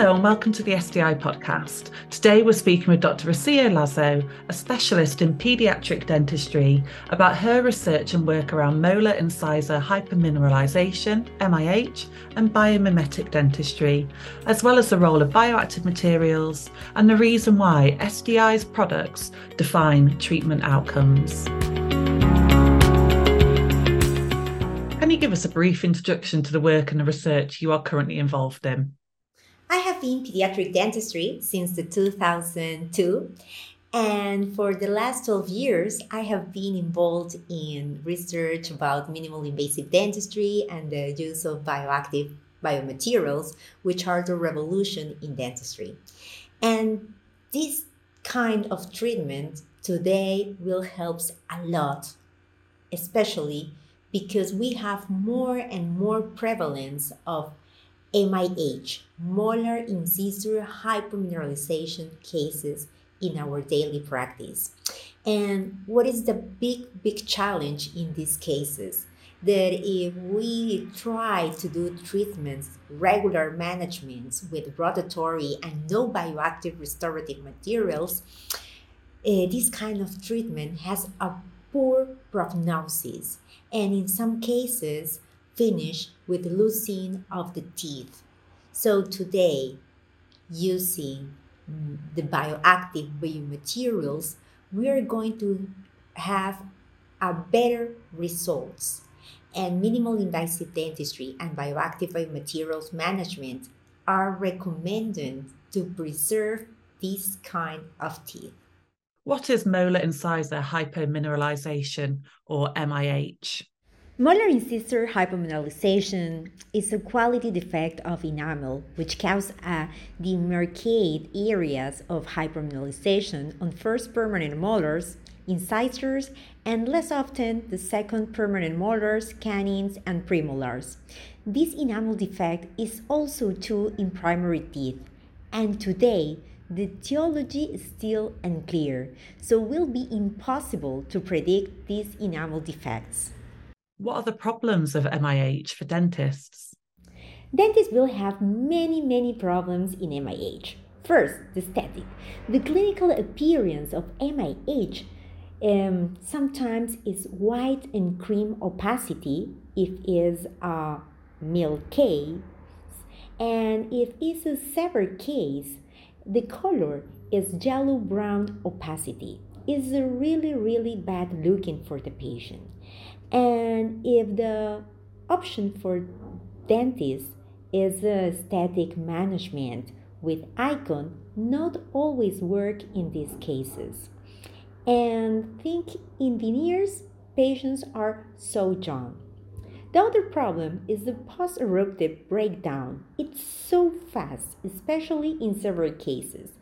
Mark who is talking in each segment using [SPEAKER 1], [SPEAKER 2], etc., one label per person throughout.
[SPEAKER 1] Hello and welcome to the SDI podcast. Today we're speaking with Dr. Rocio Lazo, a specialist in paediatric dentistry, about her research and work around molar incisor hypomineralization, MIH, and biomimetic dentistry, as well as the role of bioactive materials and the reason why SDI's products define treatment outcomes. Can you give us a brief introduction to the work and the research you are currently involved in?
[SPEAKER 2] I have been pediatric dentistry since the 2002 and for the last 12 years I have been involved in research about minimal invasive dentistry and the use of bioactive biomaterials which are the revolution in dentistry. And this kind of treatment today will help a lot especially because we have more and more prevalence of MIH, molar incisor hypermineralization cases in our daily practice. And what is the big, big challenge in these cases? That if we try to do treatments, regular managements with rotatory and no bioactive restorative materials, uh, this kind of treatment has a poor prognosis and in some cases finish with losing of the teeth. So today, using mm, the bioactive biomaterials, we are going to have a better results. And minimal invasive dentistry and bioactive biomaterials management are recommended to preserve this kind of teeth.
[SPEAKER 1] What is molar incisor hypomineralization or MIH?
[SPEAKER 2] Molar incisor hypomineralization is a quality defect of enamel which causes a demarcate areas of hypermineralization on first permanent molars, incisors, and less often the second permanent molars, canines, and premolars. This enamel defect is also true in primary teeth, and today the etiology is still unclear, so will be impossible to predict these enamel defects.
[SPEAKER 1] What are the problems of MIH for dentists?
[SPEAKER 2] Dentists will have many, many problems in MIH. First, the static. The clinical appearance of MIH um, sometimes is white and cream opacity if is a mild case, and if it's a severe case, the color is yellow brown opacity. It's really, really bad looking for the patient. And if the option for dentists is a static management with icon, not always work in these cases. And think in veneers, patients are so young. The other problem is the post-eruptive breakdown. It's so fast, especially in several cases.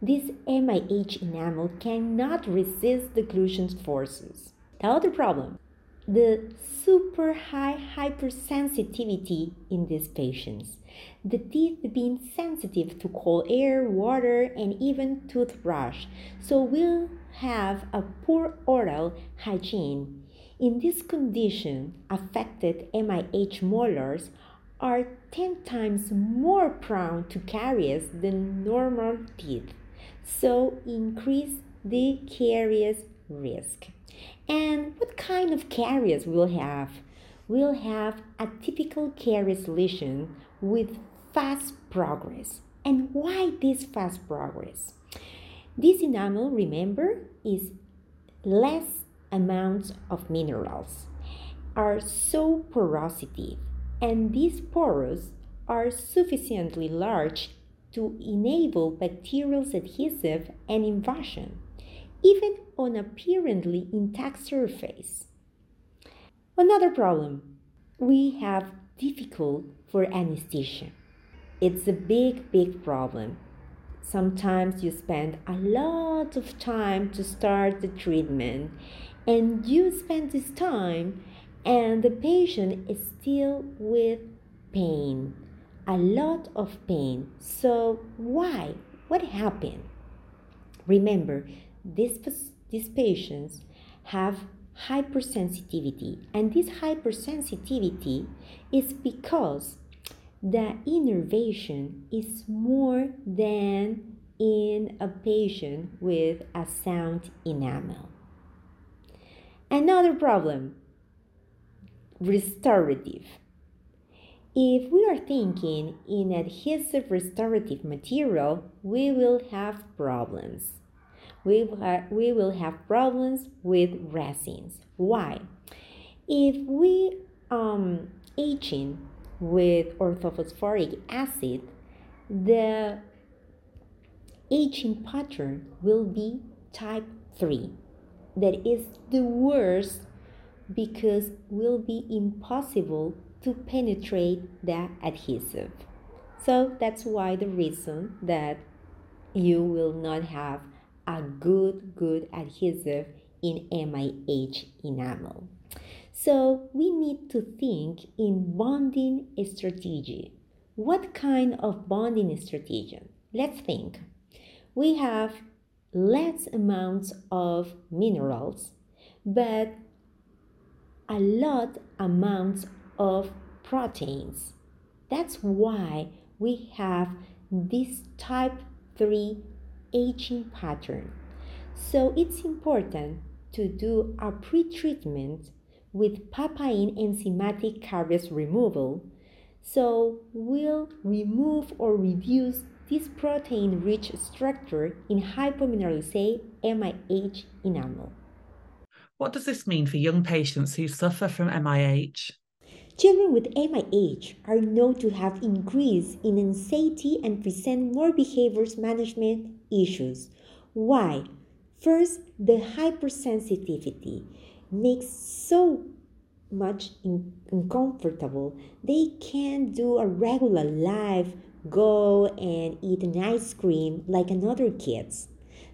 [SPEAKER 2] This MIH enamel cannot resist the occlusion forces. The other problem the super high hypersensitivity in these patients. The teeth being sensitive to cold air, water, and even toothbrush, so will have a poor oral hygiene. In this condition, affected MIH molars are 10 times more prone to caries than normal teeth, so increase the caries risk. And what kind of caries we'll have? We'll have a typical caries lesion with fast progress. And why this fast progress? This enamel, remember, is less amounts of minerals, are so porosity, and these pores are sufficiently large to enable bacterial adhesive and invasion even on apparently intact surface. Another problem, we have difficult for anesthesia. It's a big, big problem. Sometimes you spend a lot of time to start the treatment, and you spend this time, and the patient is still with pain, a lot of pain. So, why? What happened? Remember, these, these patients have hypersensitivity, and this hypersensitivity is because the innervation is more than in a patient with a sound enamel. Another problem restorative. If we are thinking in adhesive restorative material, we will have problems. We will, have problems with resins. Why? If we um, etching with orthophosphoric acid, the etching pattern will be type 3. That is the worst because will be impossible to penetrate the adhesive. So that's why the reason that you will not have a good good adhesive in MIH enamel. So we need to think in bonding strategy. What kind of bonding strategy? Let's think. We have less amounts of minerals, but a lot amounts of proteins. That's why we have this type 3 etching pattern. So it's important to do a pre-treatment with papain enzymatic caries removal. So we'll remove or reduce this protein-rich structure in hypomineralized MIH enamel.
[SPEAKER 1] What does this mean for young patients who suffer from MIH?
[SPEAKER 2] Children with MIH are known to have increase in anxiety and present more behaviors management issues. Why? First, the hypersensitivity makes so much in, uncomfortable. They can't do a regular life, go and eat an ice cream like another kids.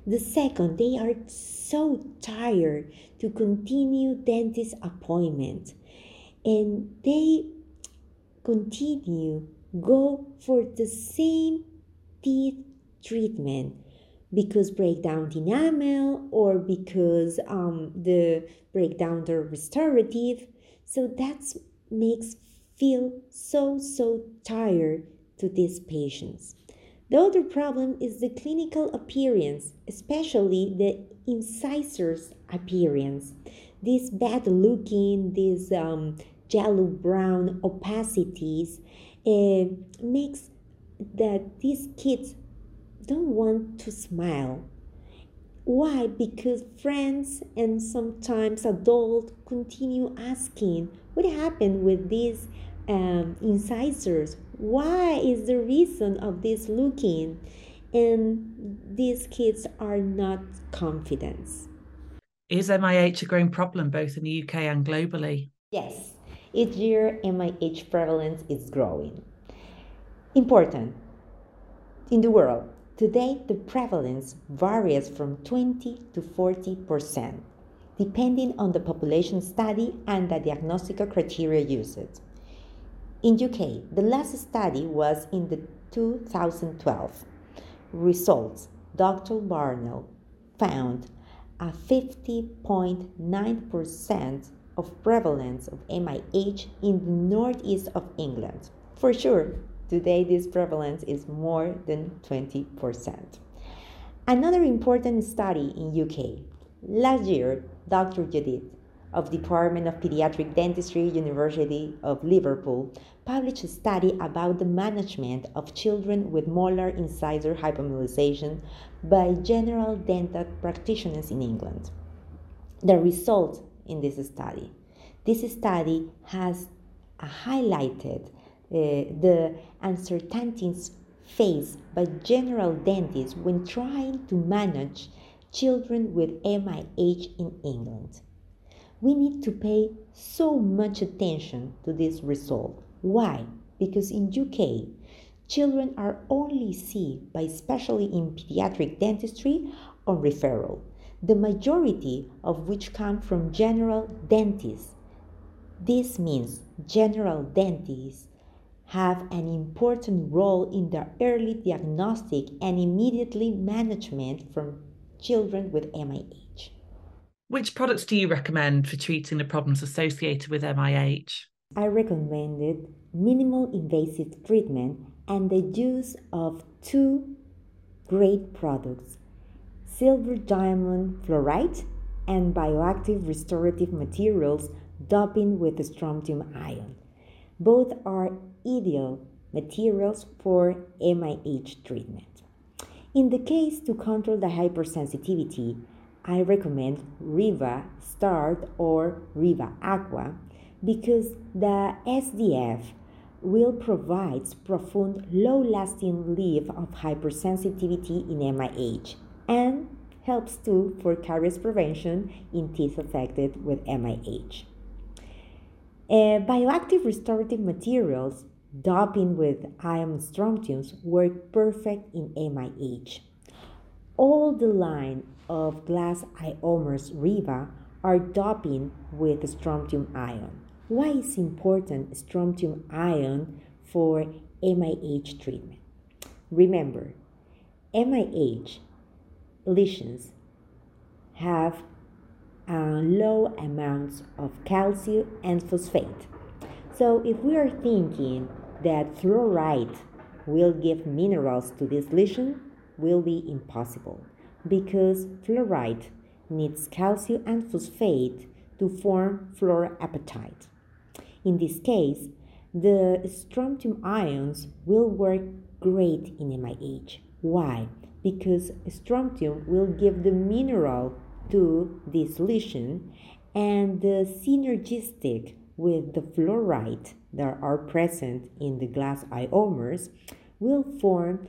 [SPEAKER 2] The second, they are so tired to continue dentist appointment and they continue go for the same teeth treatment because breakdown enamel or because um, the breakdown the restorative. So that makes feel so so tired to these patients. The other problem is the clinical appearance especially the incisors appearance. This bad looking these um, yellow brown opacities uh, makes that these kids don't want to smile. Why? Because friends and sometimes adults continue asking, what happened with these um, incisors? Why is the reason of this looking? And these kids are not confident.
[SPEAKER 1] Is MIH a growing problem both in the UK and globally?
[SPEAKER 2] Yes, each year MIH prevalence is growing. Important. In the world, Today, the prevalence varies from 20 to 40 percent, depending on the population study and the diagnostic criteria used. In UK, the last study was in the 2012. Results Dr. Balmer found a 50.9% of prevalence of MIH in the northeast of England. For sure, Today, this prevalence is more than 20%. Another important study in UK. Last year, Dr. Judith of Department of Pediatric Dentistry, University of Liverpool, published a study about the management of children with molar incisor hypomineralization by general dental practitioners in England. The results in this study. This study has highlighted Uh, the uncertainties faced by general dentists when trying to manage children with MIH in England. We need to pay so much attention to this result. Why? Because in UK, children are only seen by especially in pediatric dentistry on referral, the majority of which come from general dentists. This means general dentists have an important role in the early diagnostic and immediately management from children with MIH.
[SPEAKER 1] Which products do you recommend for treating the problems associated with MIH?
[SPEAKER 2] I recommended minimal invasive treatment and the use of two great products silver diamine fluoride and bioactive restorative materials doping with strontium ion. Both are ideal materials for MIH treatment. In the case to control the hypersensitivity, I recommend Riva Star or Riva Aqua because the SDF will provide profound low-lasting relief of hypersensitivity in MIH and helps too for caries prevention in teeth affected with MIH. Uh, bioactive restorative materials doping with ion strontiums work perfect in MIH. All the line of glass ionomers Riva are doping with strontium ion. Why is important strontium ion for MIH treatment? Remember, MIH lesions have uh, low amounts of calcium and phosphate. So if we are thinking that fluoride will give minerals to this lesion, will be impossible because fluoride needs calcium and phosphate to form fluorapatite. In this case, the strontium ions will work great in MIH. Why? Because strontium will give the mineral to this lesion and the synergistic with the fluoride that are present in the glass ionomers will form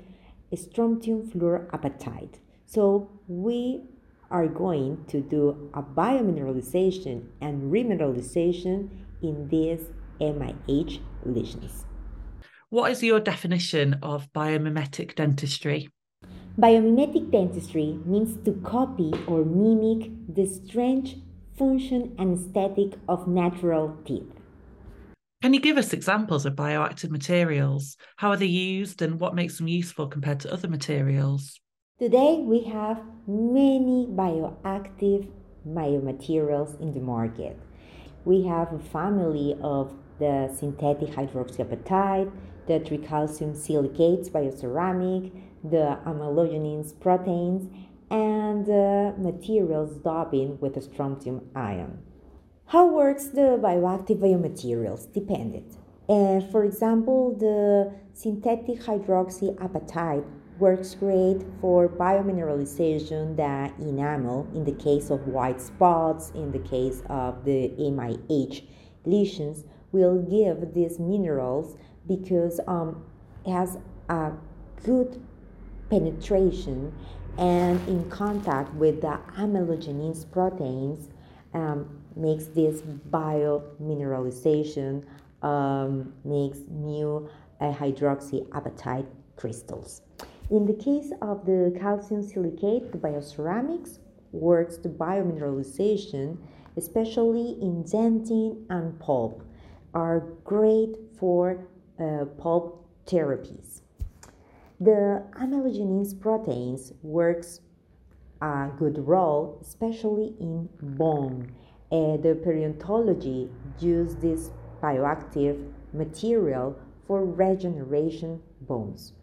[SPEAKER 2] strontium fluorapatite. So we are going to do a biomineralization and remineralization in these MIH lesions.
[SPEAKER 1] What is your definition of biomimetic dentistry?
[SPEAKER 2] Biomimetic dentistry means to copy or mimic the strength, function, and aesthetic of natural teeth.
[SPEAKER 1] Can you give us examples of bioactive materials? How are they used and what makes them useful compared to other materials?
[SPEAKER 2] Today we have many bioactive biomaterials in the market. We have a family of the synthetic hydroxyapatite, the tricalcium silicates bioceramic, the amelogenins proteins, and the materials doping with a strontium ion. How works the bioactive biomaterials? Dependent. Uh, for example, the synthetic hydroxyapatite works great for biomineralization the enamel in the case of white spots, in the case of the MIH lesions, will give these minerals because um, it has a good penetration and in contact with the amelogenins proteins um, makes this biomineralization um, makes new uh, hydroxyapatite crystals. In the case of the calcium silicate, the bioceramics works the biomineralization, especially in dentin and pulp, are great for uh, pulp therapies. The amelogenins proteins works a good role, especially in bone. Uh, the periodontology use this bioactive material for regeneration bones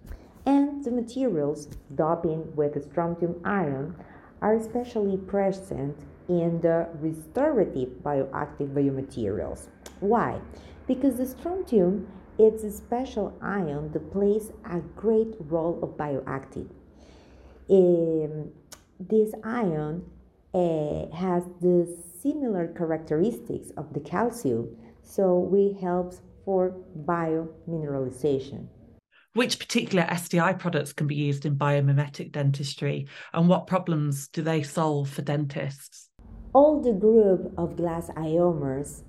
[SPEAKER 2] and the materials doping with strontium ion are especially present in the restorative bioactive biomaterials. Why? Because the strontium a special ion that plays a great role of bioactive. Um, this ion uh, has the similar characteristics of the calcium, so we helps for biomineralization.
[SPEAKER 1] Which particular SDI products can be used in biomimetic dentistry and what problems do they solve for dentists?
[SPEAKER 2] All the group of glass ionomers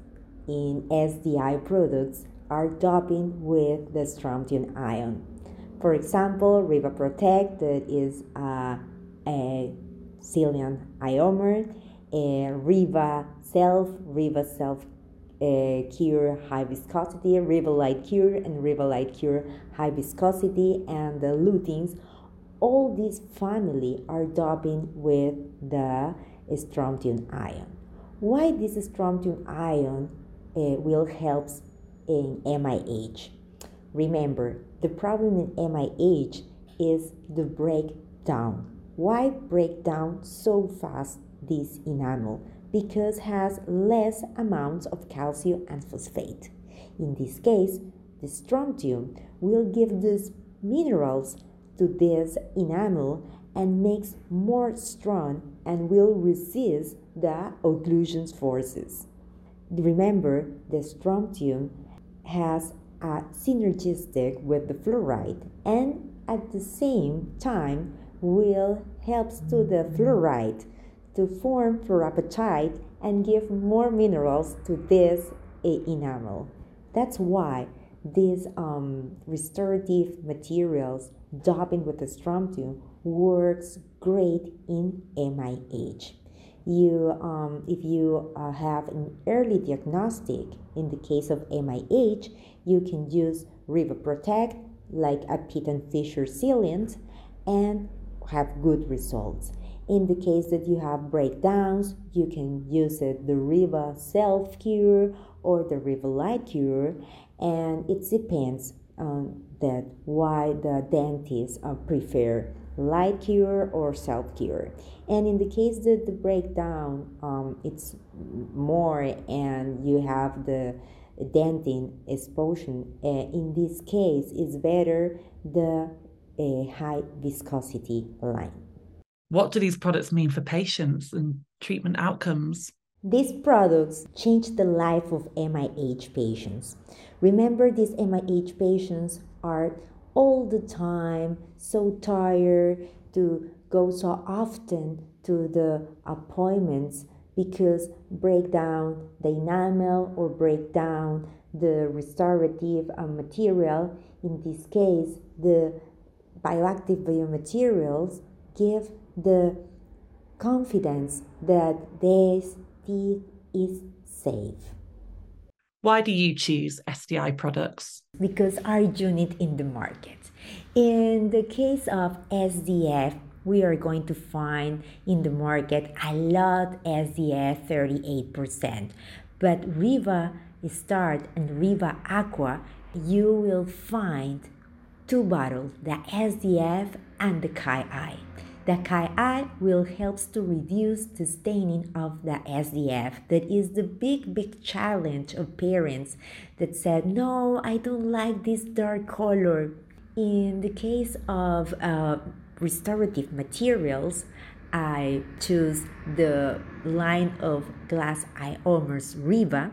[SPEAKER 2] in SDI products are doping with the strontium ion. For example, Riva Protect that is a, a Cillian ionomer, a Riva Self, Riva Self uh, cure high viscosity, Riva Light Cure and Riva Light Cure high viscosity, and the. All these family are doping with the strontium ion. Why this strontium ion uh, will help in MIH. Remember, the problem in MIH is the breakdown. Why break down so fast this enamel? Because has less amounts of calcium and phosphate. In this case, the strontium will give these minerals to this enamel and makes more strong and will resist the occlusion forces. Remember, the strontium has a synergistic with the fluoride and at the same time will helps to the fluoride to form fluorapatite and give more minerals to this enamel. That's why these um, restorative materials doping with the strontium works great in MIH. You, um, if you uh, have an early diagnostic in the case of MIH, you can use Riva Protect like a pit fissure sealant and have good results. In the case that you have breakdowns, you can use it the Riva Self Cure or the Riva Light Cure, and it depends on that why the dentists uh, prefer light cure or self cure. And in the case that the breakdown, um, it's more, and you have the dentin exposure. Uh, in this case, it's better the uh, high viscosity line.
[SPEAKER 1] What do these products mean for patients and treatment outcomes?
[SPEAKER 2] These products change the life of MIH patients. Remember, these MIH patients are all the time so tired to go so often to the appointments because break down the enamel or break down the restorative uh, material in this case the bioactive biomaterials give the confidence that this teeth is safe.
[SPEAKER 1] Why do you choose SDI products?
[SPEAKER 2] Because our unit in the market. In the case of SDF, we are going to find in the market a lot SDF 38%. But Riva Star and Riva Aqua, you will find two bottles, the SDF and the Kai. The Kai will help to reduce the staining of the SDF. That is the big, big challenge of parents that said, no, I don't like this dark color. In the case of uh, restorative materials, I choose the line of glass ionomers Riva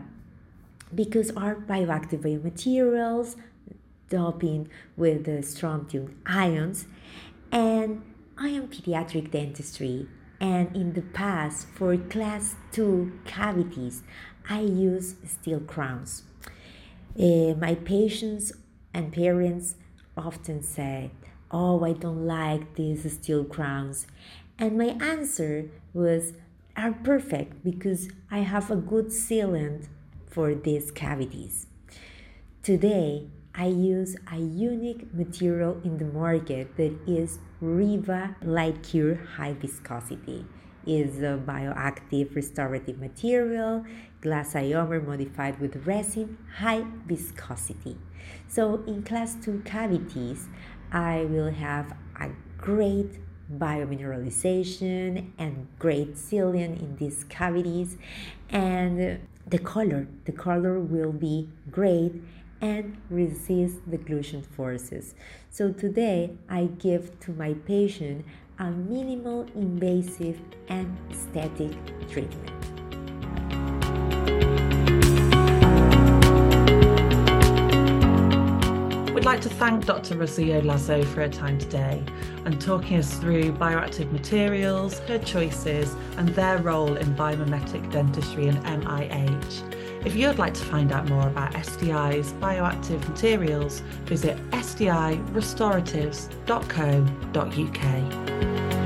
[SPEAKER 2] because our bioactive materials doping with the strontium ions and I am pediatric dentistry and in the past for class 2 cavities I use steel crowns. Uh, my patients and parents often say, Oh, I don't like these steel crowns. And my answer was, Are perfect because I have a good sealant for these cavities. Today, I use a unique material in the market that is Riva Light Cure High Viscosity. Is a bioactive restorative material, glass ionomer modified with resin, high viscosity. So in class 2 cavities, I will have a great biomineralization and great sealant in these cavities and the color the color will be great and resist the occlusion forces. So today I give to my patient a minimal invasive and aesthetic treatment.
[SPEAKER 1] We'd like to thank Dr. Rocio Lazo for her time today and talking us through bioactive materials, her choices, and their role in biomimetic dentistry and MIH. If you'd like to find out more about SDI's bioactive materials, visit sdirestoratives.co.uk.